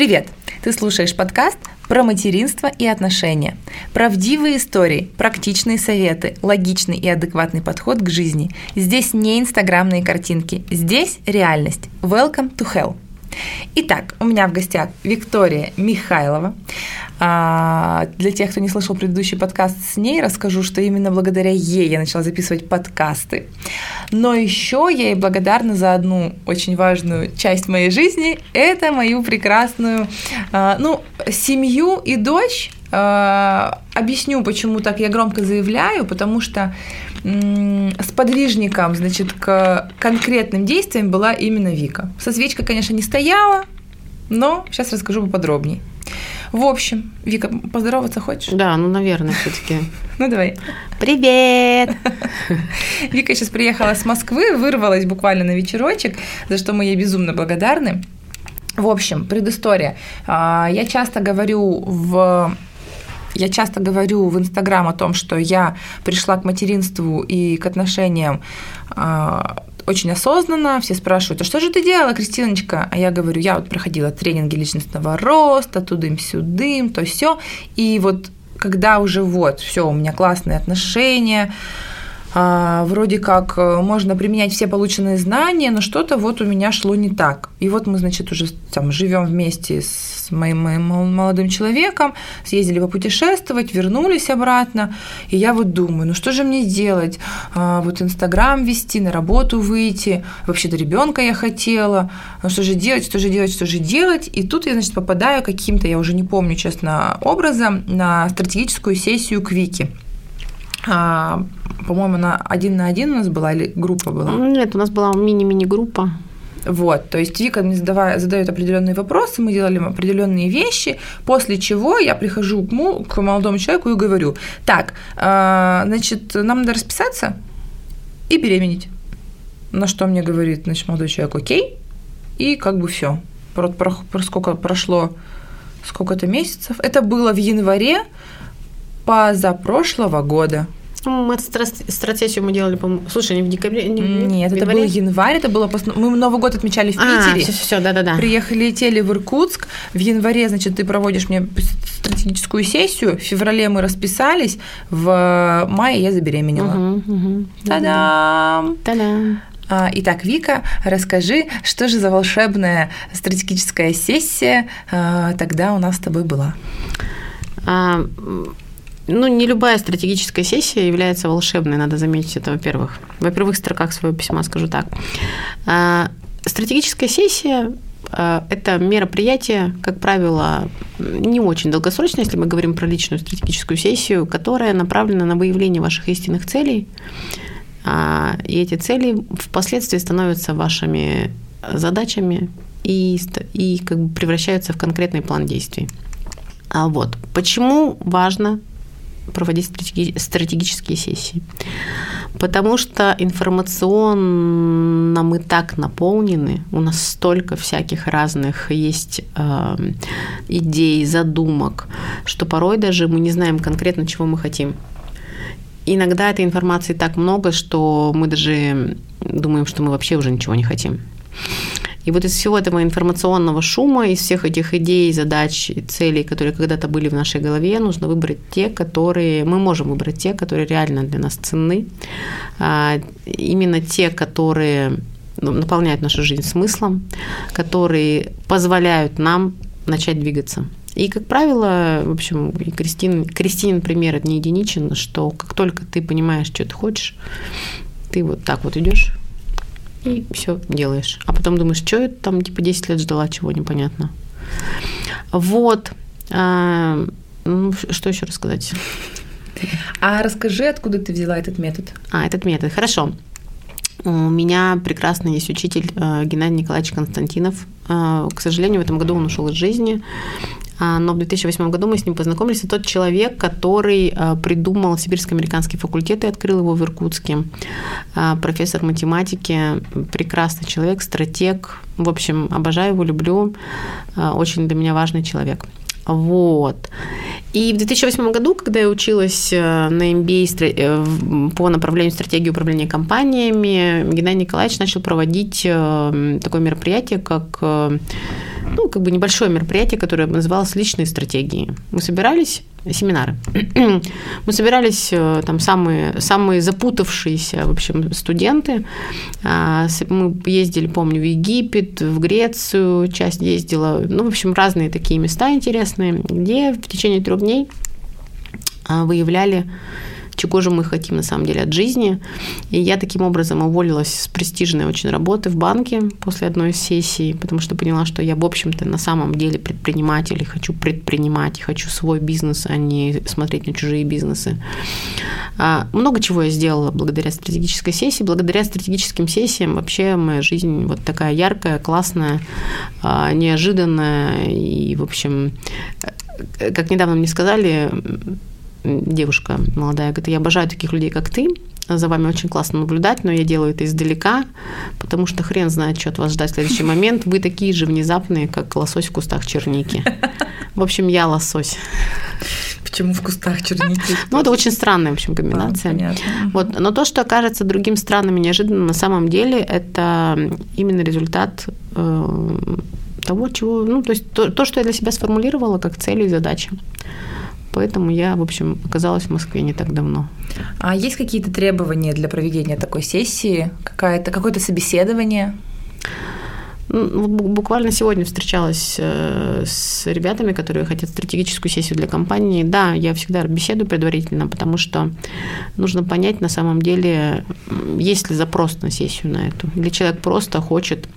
Привет! Ты слушаешь подкаст про материнство и отношения. Правдивые истории, практичные советы, логичный и адекватный подход к жизни. Здесь не инстаграмные картинки, здесь реальность. Welcome to hell. Итак, у меня в гостях Виктория Михайлова. А, для тех, кто не слышал предыдущий подкаст с ней, расскажу, что именно благодаря ей я начала записывать подкасты. Но еще я ей благодарна за одну очень важную часть моей жизни. Это мою прекрасную, а, ну, семью и дочь. А, объясню, почему так я громко заявляю, потому что с подвижником, значит, к конкретным действиям была именно Вика. Со свечкой, конечно, не стояла, но сейчас расскажу поподробнее. В общем, Вика, поздороваться хочешь? Да, ну, наверное, все таки Ну, давай. Привет! Вика сейчас приехала с Москвы, вырвалась буквально на вечерочек, за что мы ей безумно благодарны. В общем, предыстория. А, я часто говорю в я часто говорю в Инстаграм о том, что я пришла к материнству и к отношениям а, очень осознанно, все спрашивают, а что же ты делала, Кристиночка? А я говорю, я вот проходила тренинги личностного роста, тудым-сюдым, то все. И вот когда уже вот, все, у меня классные отношения, а, вроде как э, можно применять все полученные знания, но что-то вот у меня шло не так. И вот мы, значит, уже там живем вместе с моим, моим молодым человеком, съездили попутешествовать, вернулись обратно, и я вот думаю, ну что же мне делать? А, вот Инстаграм вести, на работу выйти, вообще-то ребенка я хотела, ну что же делать, что же делать, что же делать? И тут я, значит, попадаю каким-то, я уже не помню, честно, образом на стратегическую сессию к Вике. А, по-моему, на один на один у нас была или группа была? Нет, у нас была мини-мини группа. Вот, то есть Вика мне задавая, задает определенные вопросы, мы делали определенные вещи, после чего я прихожу к, му, к молодому человеку и говорю, так, э, значит, нам надо расписаться и беременеть. На что мне говорит, значит, молодой человек, окей, и как бы все. Про, про, про сколько прошло, сколько-то месяцев. Это было в январе позапрошлого года. Ну, мы стратегию мы делали, по Слушай, не в декабре? Не, Нет, в это был январь, это было... Пос... Мы Новый год отмечали в а, Питере. все, все, все, да-да-да. Приехали, летели в Иркутск. В январе, значит, ты проводишь мне стратегическую сессию. В феврале мы расписались. В мае я забеременела. Угу, угу. Та-дам! Та-дам! А, итак, Вика, расскажи, что же за волшебная стратегическая сессия а, тогда у нас с тобой была? А, ну, не любая стратегическая сессия является волшебной, надо заметить это, во-первых. Во первых строках своего письма скажу так. А, стратегическая сессия а, это мероприятие, как правило, не очень долгосрочное, если мы говорим про личную стратегическую сессию, которая направлена на выявление ваших истинных целей. А, и эти цели впоследствии становятся вашими задачами и, и как бы превращаются в конкретный план действий. А вот почему важно проводить стратегические сессии. Потому что информационно мы так наполнены, у нас столько всяких разных есть э, идей, задумок, что порой даже мы не знаем конкретно, чего мы хотим. Иногда этой информации так много, что мы даже думаем, что мы вообще уже ничего не хотим. И вот из всего этого информационного шума, из всех этих идей, задач, целей, которые когда-то были в нашей голове, нужно выбрать те, которые мы можем выбрать те, которые реально для нас ценны, а, именно те, которые ну, наполняют нашу жизнь смыслом, которые позволяют нам начать двигаться. И, как правило, в общем, и Кристин, Кристин пример это не единичен, что как только ты понимаешь, что ты хочешь, ты вот так вот идешь и все делаешь. А потом думаешь, что я там типа 10 лет ждала, чего непонятно. Вот. А, ну, что еще рассказать? А расскажи, откуда ты взяла этот метод? А, этот метод. Хорошо. У меня прекрасный есть учитель э, Геннадий Николаевич Константинов. Э, к сожалению, в этом году он ушел из жизни. А, но в 2008 году мы с ним познакомились. Это тот человек, который а, придумал сибирско-американский факультет и открыл его в Иркутске. А, профессор математики, прекрасный человек, стратег. В общем, обожаю его, люблю. Очень для меня важный человек. Вот. И в 2008 году, когда я училась э, на MBA э, по направлению стратегии управления компаниями, Геннадий Николаевич начал проводить э, такое мероприятие, как ну, как бы небольшое мероприятие, которое называлось «Личные стратегии». Мы собирались, семинары, мы собирались там самые, самые запутавшиеся, в общем, студенты. А, мы ездили, помню, в Египет, в Грецию, часть ездила, ну, в общем, разные такие места интересные, где в течение трех дней а, выявляли чего же мы хотим на самом деле от жизни. И я таким образом уволилась с престижной очень работы в банке после одной из сессий, потому что поняла, что я, в общем-то, на самом деле предприниматель, и хочу предпринимать, хочу свой бизнес, а не смотреть на чужие бизнесы. А, много чего я сделала благодаря стратегической сессии. Благодаря стратегическим сессиям вообще моя жизнь вот такая яркая, классная, а, неожиданная и, в общем, э, как недавно мне сказали, девушка молодая, говорит, я обожаю таких людей, как ты, за вами очень классно наблюдать, но я делаю это издалека, потому что хрен знает, что от вас ждать в следующий момент. Вы такие же внезапные, как лосось в кустах черники. В общем, я лосось. Почему в кустах черники? Ну, это очень странная, в общем, комбинация. А, вот. Но то, что кажется другим странным и неожиданным, на самом деле, это именно результат э, того, чего, ну, то есть то, то, что я для себя сформулировала как цель и задача. Поэтому я, в общем, оказалась в Москве не так давно. А есть какие-то требования для проведения такой сессии? Какое-то, какое-то собеседование? Ну, буквально сегодня встречалась э, с ребятами, которые хотят стратегическую сессию для компании. Да, я всегда беседую предварительно, потому что нужно понять на самом деле, есть ли запрос на сессию на эту. Или человек просто хочет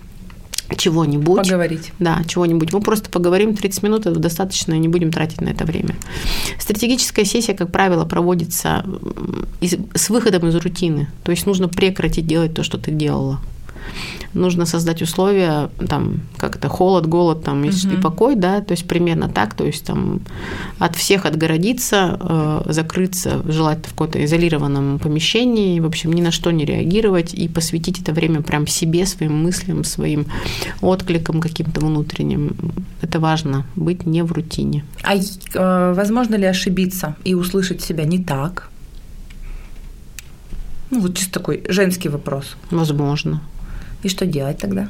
чего-нибудь. Поговорить. Да, чего-нибудь. Мы просто поговорим 30 минут, это достаточно, и не будем тратить на это время. Стратегическая сессия, как правило, проводится с выходом из рутины. То есть нужно прекратить делать то, что ты делала нужно создать условия, там, как это, холод, голод, там, угу. и покой, да, то есть примерно так, то есть там от всех отгородиться, э, закрыться, желательно в каком-то изолированном помещении, в общем, ни на что не реагировать и посвятить это время прям себе, своим мыслям, своим откликам каким-то внутренним. Это важно, быть не в рутине. А э, возможно ли ошибиться и услышать себя не так? Ну, вот чисто такой женский вопрос. Возможно. И что делать тогда?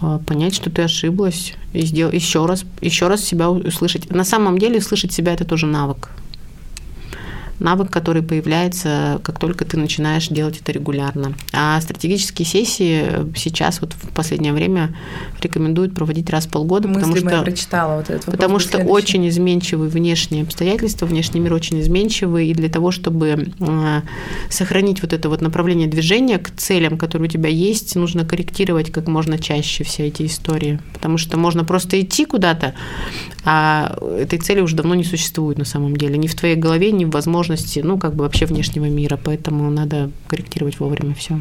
А, понять, что ты ошиблась, и сделать еще раз, еще раз себя услышать. На самом деле услышать себя это тоже навык навык, который появляется, как только ты начинаешь делать это регулярно. А стратегические сессии сейчас вот в последнее время рекомендуют проводить раз в полгода, Мысли потому что я прочитала вот это. Потому что следующий. очень изменчивые внешние обстоятельства, внешний мир очень изменчивый, и для того, чтобы э, сохранить вот это вот направление движения к целям, которые у тебя есть, нужно корректировать как можно чаще все эти истории, потому что можно просто идти куда-то, а этой цели уже давно не существует на самом деле, ни в твоей голове, ни в возможности ну, как бы вообще внешнего мира, поэтому надо корректировать вовремя все.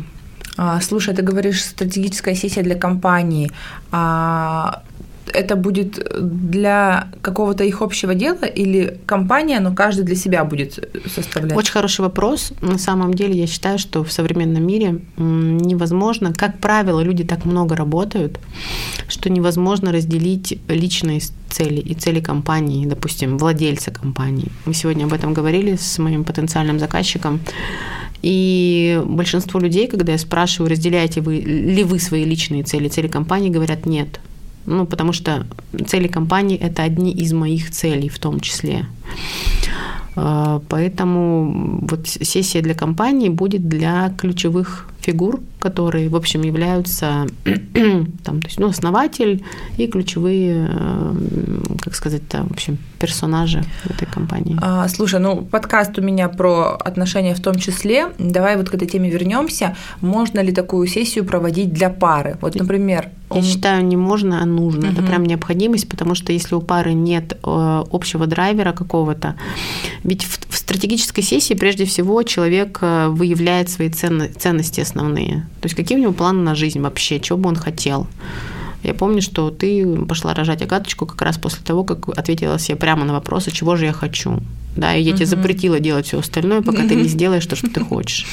А, слушай, ты говоришь, стратегическая сессия для компании. А это будет для какого-то их общего дела или компания, но каждый для себя будет составлять? Очень хороший вопрос. На самом деле я считаю, что в современном мире невозможно, как правило, люди так много работают, что невозможно разделить личные цели и цели компании, допустим, владельца компании. Мы сегодня об этом говорили с моим потенциальным заказчиком. И большинство людей, когда я спрашиваю, разделяете вы ли вы свои личные цели, цели компании, говорят нет. Ну, потому что цели компании – это одни из моих целей в том числе. А, поэтому вот сессия для компании будет для ключевых фигур, которые, в общем, являются там, то есть, ну, основатель и ключевые, э, как сказать, там, в общем, персонажи в этой компании. А, слушай, ну подкаст у меня про отношения в том числе. Давай вот к этой теме вернемся. Можно ли такую сессию проводить для пары? Вот, например, я считаю, не можно, а нужно. Угу. Это прям необходимость, потому что если у пары нет э, общего драйвера какого-то, ведь в стратегической сессии прежде всего человек э, выявляет свои ценности основные. То есть какие у него планы на жизнь вообще, чего бы он хотел. Я помню, что ты пошла рожать Агаточку как раз после того, как ответила себе прямо на вопрос, а чего же я хочу. Да, и я угу. тебе запретила делать все остальное, пока угу. ты не сделаешь то, что ты хочешь.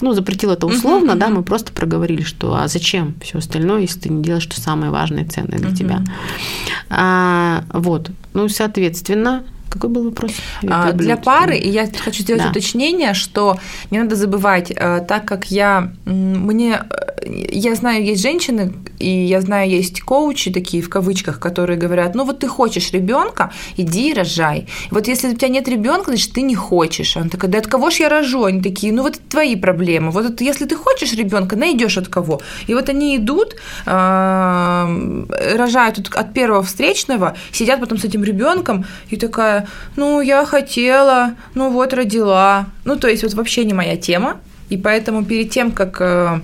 Ну, запретила это условно, угу. да, мы просто проговорили, что а зачем все остальное, если ты не делаешь что самое важное и ценное для тебя. А, вот. Ну, соответственно, Какой был вопрос? А, для пары, и я хочу сделать да. уточнение, что не надо забывать, э, так как я, мне, я знаю, есть женщины, и я знаю, есть коучи такие в кавычках, которые говорят, ну вот ты хочешь ребенка, иди и рожай. Вот если у тебя нет ребенка, значит ты не хочешь. Он такой, да от кого ж я рожу? Они такие, ну вот это твои проблемы. Вот это, если ты хочешь ребенка, найдешь от кого. И вот они идут, э, рожают от первого встречного, сидят потом с этим ребенком и такая ну, я хотела, ну вот родила. Ну, то есть вот вообще не моя тема. И поэтому перед тем, как э,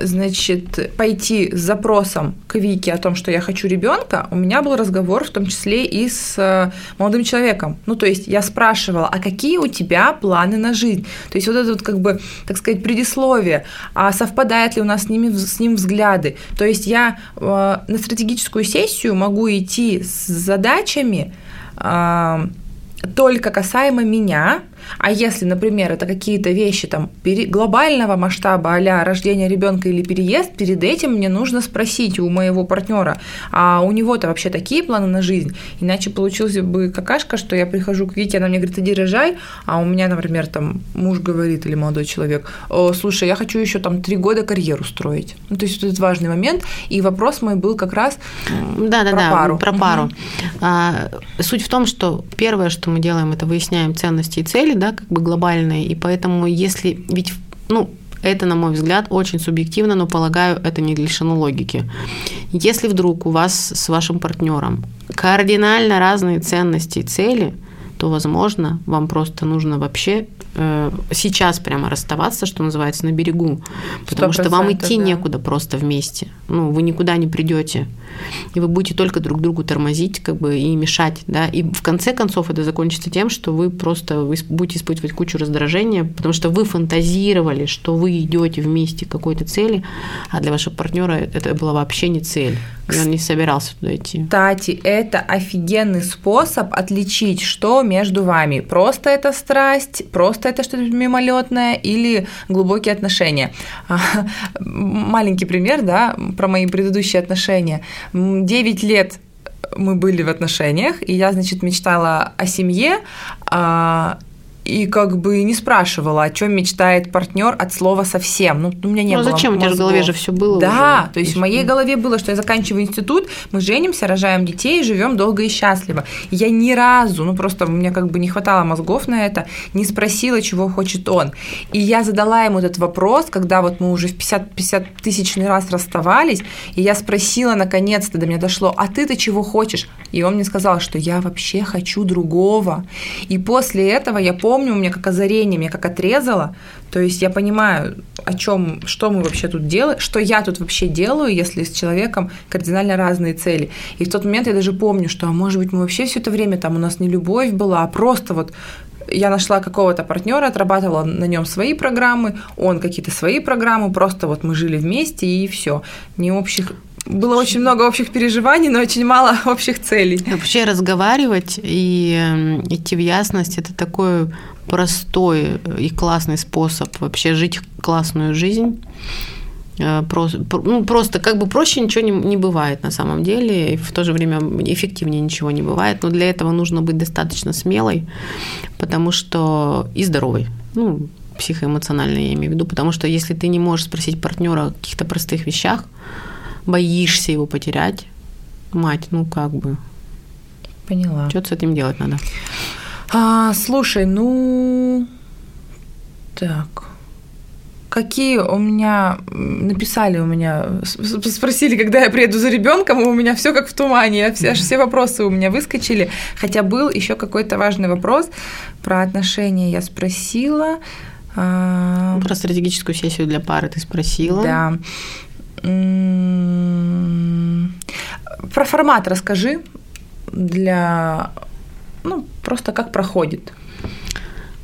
значит, пойти с запросом к Вике о том, что я хочу ребенка, у меня был разговор в том числе и с э, молодым человеком. Ну, то есть я спрашивала, а какие у тебя планы на жизнь? То есть вот это вот как бы, так сказать, предисловие, а совпадает ли у нас с, ними, с ним взгляды? То есть я э, на стратегическую сессию могу идти с задачами, только касаемо меня, а если, например, это какие-то вещи там глобального масштаба, а рождение ребенка или переезд, перед этим мне нужно спросить у моего партнера, а у него-то вообще такие планы на жизнь? Иначе получилась бы какашка, что я прихожу к Вите, она мне говорит, иди рожай, а у меня, например, там муж говорит или молодой человек, слушай, я хочу еще там три года карьеру строить. Ну, то есть вот этот важный момент, и вопрос мой был как раз да, да, про да, пару. Про пару. Угу. А, суть в том, что первое, что мы делаем, это выясняем ценности и цели, да, как бы глобальные, и поэтому если, ведь, ну, это, на мой взгляд, очень субъективно, но полагаю, это не лишено логики. Если вдруг у вас с вашим партнером кардинально разные ценности и цели, то, возможно, вам просто нужно вообще э, сейчас прямо расставаться, что называется, на берегу, потому что вам идти да. некуда просто вместе. Ну, вы никуда не придете и вы будете только друг другу тормозить как бы, и мешать. Да? И в конце концов это закончится тем, что вы просто вы будете испытывать кучу раздражения, потому что вы фантазировали, что вы идете вместе к какой-то цели, а для вашего партнера это была вообще не цель. И он не собирался туда идти. Кстати, это офигенный способ отличить, что между вами. Просто это страсть, просто это что-то мимолетное или глубокие отношения. Маленький пример, да, про мои предыдущие отношения. 9 лет мы были в отношениях, и я, значит, мечтала о семье, а, и как бы не спрашивала, о чем мечтает партнер от слова совсем. Ну, у меня не ну, было. зачем? У тебя в голове же все было. Да, уже. то есть в моей голове было, что я заканчиваю институт, мы женимся, рожаем детей, живем долго и счастливо. я ни разу, ну просто у меня как бы не хватало мозгов на это, не спросила, чего хочет он. И я задала ему этот вопрос, когда вот мы уже в 50, 50 тысячный раз расставались, и я спросила наконец-то, до меня дошло, а ты-то чего хочешь? И он мне сказал, что я вообще хочу другого. И после этого я помню, помню, у меня как озарение, меня как отрезало. То есть я понимаю, о чем, что мы вообще тут делаем, что я тут вообще делаю, если с человеком кардинально разные цели. И в тот момент я даже помню, что, а может быть, мы вообще все это время там у нас не любовь была, а просто вот я нашла какого-то партнера, отрабатывала на нем свои программы, он какие-то свои программы, просто вот мы жили вместе и все. Не общих было очень много общих переживаний, но очень мало общих целей. Вообще разговаривать и эм, идти в ясность – это такой простой и классный способ вообще жить классную жизнь. Э, просто, ну, просто как бы проще ничего не, не бывает на самом деле, и в то же время эффективнее ничего не бывает, но для этого нужно быть достаточно смелой, потому что и здоровой. Ну, психоэмоционально я имею в виду, потому что если ты не можешь спросить партнера о каких-то простых вещах, боишься его потерять, мать, ну как бы. Поняла. Что с этим делать надо? А, слушай, ну так. Какие у меня написали у меня, спросили, когда я приеду за ребенком, у меня все как в тумане, все, все вопросы у меня выскочили. Хотя был еще какой-то важный вопрос про отношения. Я спросила. А, про стратегическую сессию для пары ты спросила. Да. Про формат расскажи для, ну, просто как проходит.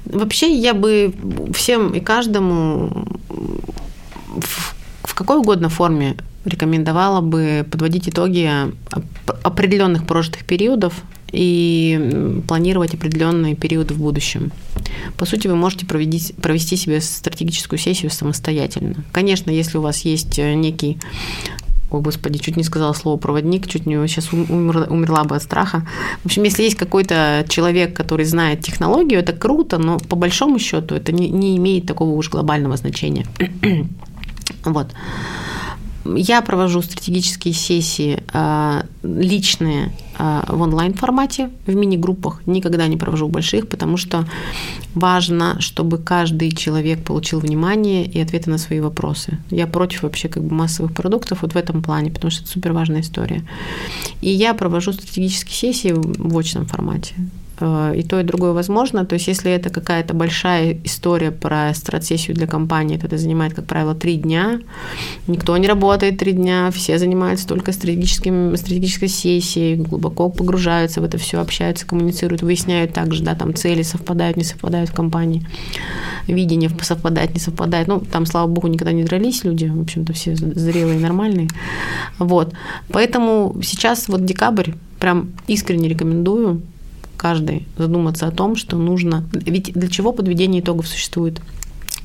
Вообще я бы всем и каждому в, в какой угодно форме рекомендовала бы подводить итоги определенных прожитых периодов и планировать определенные периоды в будущем. По сути, вы можете провести, провести себе стратегическую сессию самостоятельно. Конечно, если у вас есть э, некий Ой, господи, чуть не сказала слово проводник, чуть не сейчас умерла, умерла бы от страха. В общем, если есть какой-то человек, который знает технологию, это круто, но по большому счету это не, не имеет такого уж глобального значения. вот. Я провожу стратегические сессии а, личные в онлайн-формате, в мини-группах. Никогда не провожу больших, потому что важно, чтобы каждый человек получил внимание и ответы на свои вопросы. Я против вообще как бы массовых продуктов вот в этом плане, потому что это супер важная история. И я провожу стратегические сессии в очном формате. Э, и то, и другое возможно. То есть, если это какая-то большая история про стратсессию для компании, то это занимает, как правило, три дня. Никто не работает три дня, все занимаются только стратегическим, стратегической сессией, глубоко погружаются в это все, общаются, коммуницируют, выясняют также, да, там цели совпадают, не совпадают в компании, видение совпадает, не совпадает. Ну, там, слава богу, никогда не дрались люди, в общем-то, все зрелые нормальные. Вот. Поэтому сейчас вот декабрь прям искренне рекомендую каждый задуматься о том, что нужно... Ведь для чего подведение итогов существует?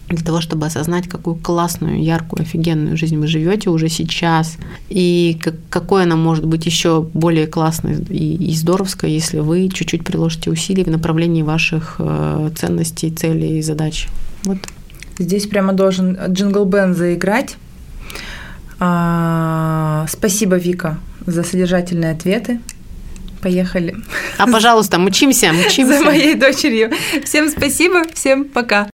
для того, чтобы осознать, какую классную, яркую, офигенную жизнь вы живете уже сейчас, и какой она может быть еще более классной и, и здоровской, если вы чуть-чуть приложите усилий в направлении ваших э, ценностей, целей и задач. Вот. Здесь прямо должен Джингл Бен заиграть. А, спасибо, Вика, за содержательные ответы. Поехали. А, пожалуйста, мучимся, мучимся. За моей дочерью. Всем спасибо, всем пока.